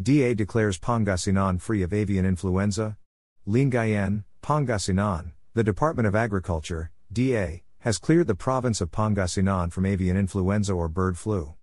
DA declares Pangasinan free of avian influenza. Lingayen, Pangasinan, the Department of Agriculture, DA, has cleared the province of Pangasinan from avian influenza or bird flu.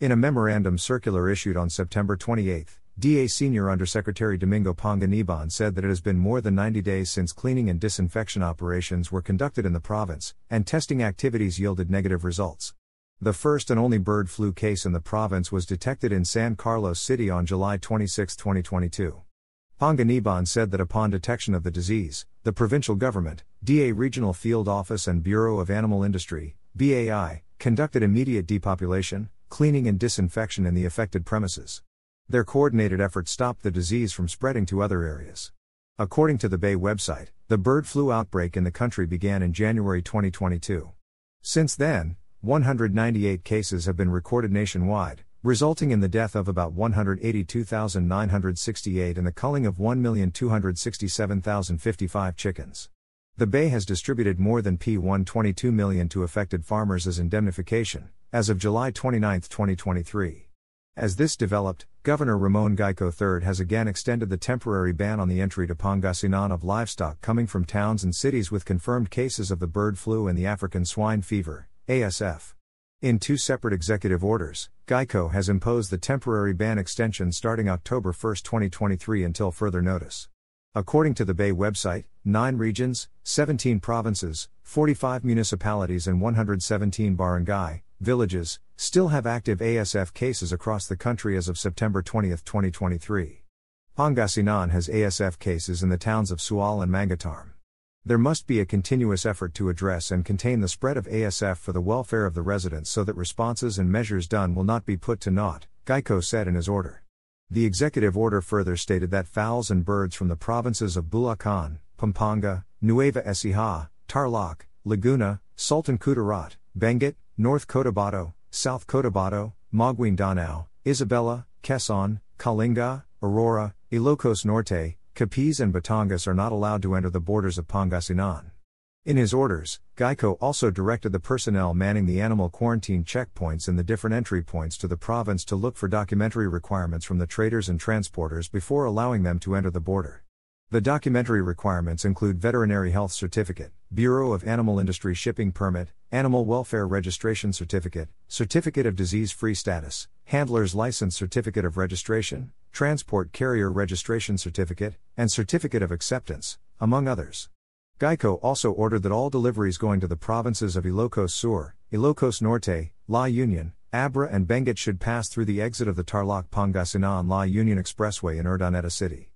In a memorandum circular issued on September 28, DA Senior Undersecretary Domingo Panganiban said that it has been more than 90 days since cleaning and disinfection operations were conducted in the province, and testing activities yielded negative results. The first and only bird flu case in the province was detected in San Carlos City on July 26, 2022. Panganiban said that upon detection of the disease, the provincial government, DA Regional Field Office and Bureau of Animal Industry, BAI, conducted immediate depopulation, cleaning and disinfection in the affected premises. Their coordinated efforts stopped the disease from spreading to other areas. According to the BAI website, the bird flu outbreak in the country began in January 2022. Since then, 198 cases have been recorded nationwide, resulting in the death of about 182,968 and the culling of 1,267,055 chickens. The BAI has distributed more than P122 million to affected farmers as indemnification, as of July 29, 2023. As this developed, Governor Ramon Guico III has again extended the temporary ban on the entry to Pangasinan of livestock coming from towns and cities with confirmed cases of the bird flu and the African swine fever, ASF. In two separate executive orders, Guico has imposed the temporary ban extension starting October 1, 2023 until further notice. According to the BAI website, 9 regions, 17 provinces, 45 municipalities, and 117 barangay villages still have active ASF cases across the country as of September 20, 2023. Pangasinan has ASF cases in the towns of Sual and Mangatarem. There must be a continuous effort to address and contain the spread of ASF for the welfare of the residents so that responses and measures done will not be put to naught, Guico said in his order. The executive order further stated that fowls and birds from the provinces of Bulacan, Pampanga, Nueva Ecija, Tarlac, Laguna, Sultan Kudarat, Benguet, North Cotabato, South Cotabato, Maguindanao, Isabela, Quezon, Kalinga, Aurora, Ilocos Norte, Capiz and Batangas are not allowed to enter the borders of Pangasinan. In his orders, Guico also directed the personnel manning the animal quarantine checkpoints in the different entry points to the province to look for documentary requirements from the traders and transporters before allowing them to enter the border. The documentary requirements include Veterinary Health Certificate, Bureau of Animal Industry Shipping Permit, Animal Welfare Registration Certificate, Certificate of Disease Free Status, Handler's License Certificate of Registration, Transport Carrier Registration Certificate, and Certificate of Acceptance, among others. Guico also ordered that all deliveries going to the provinces of Ilocos Sur, Ilocos Norte, La Union, Abra, and Benguet should pass through the exit of the Tarlac Pangasinan La Union Expressway in Urdaneta City.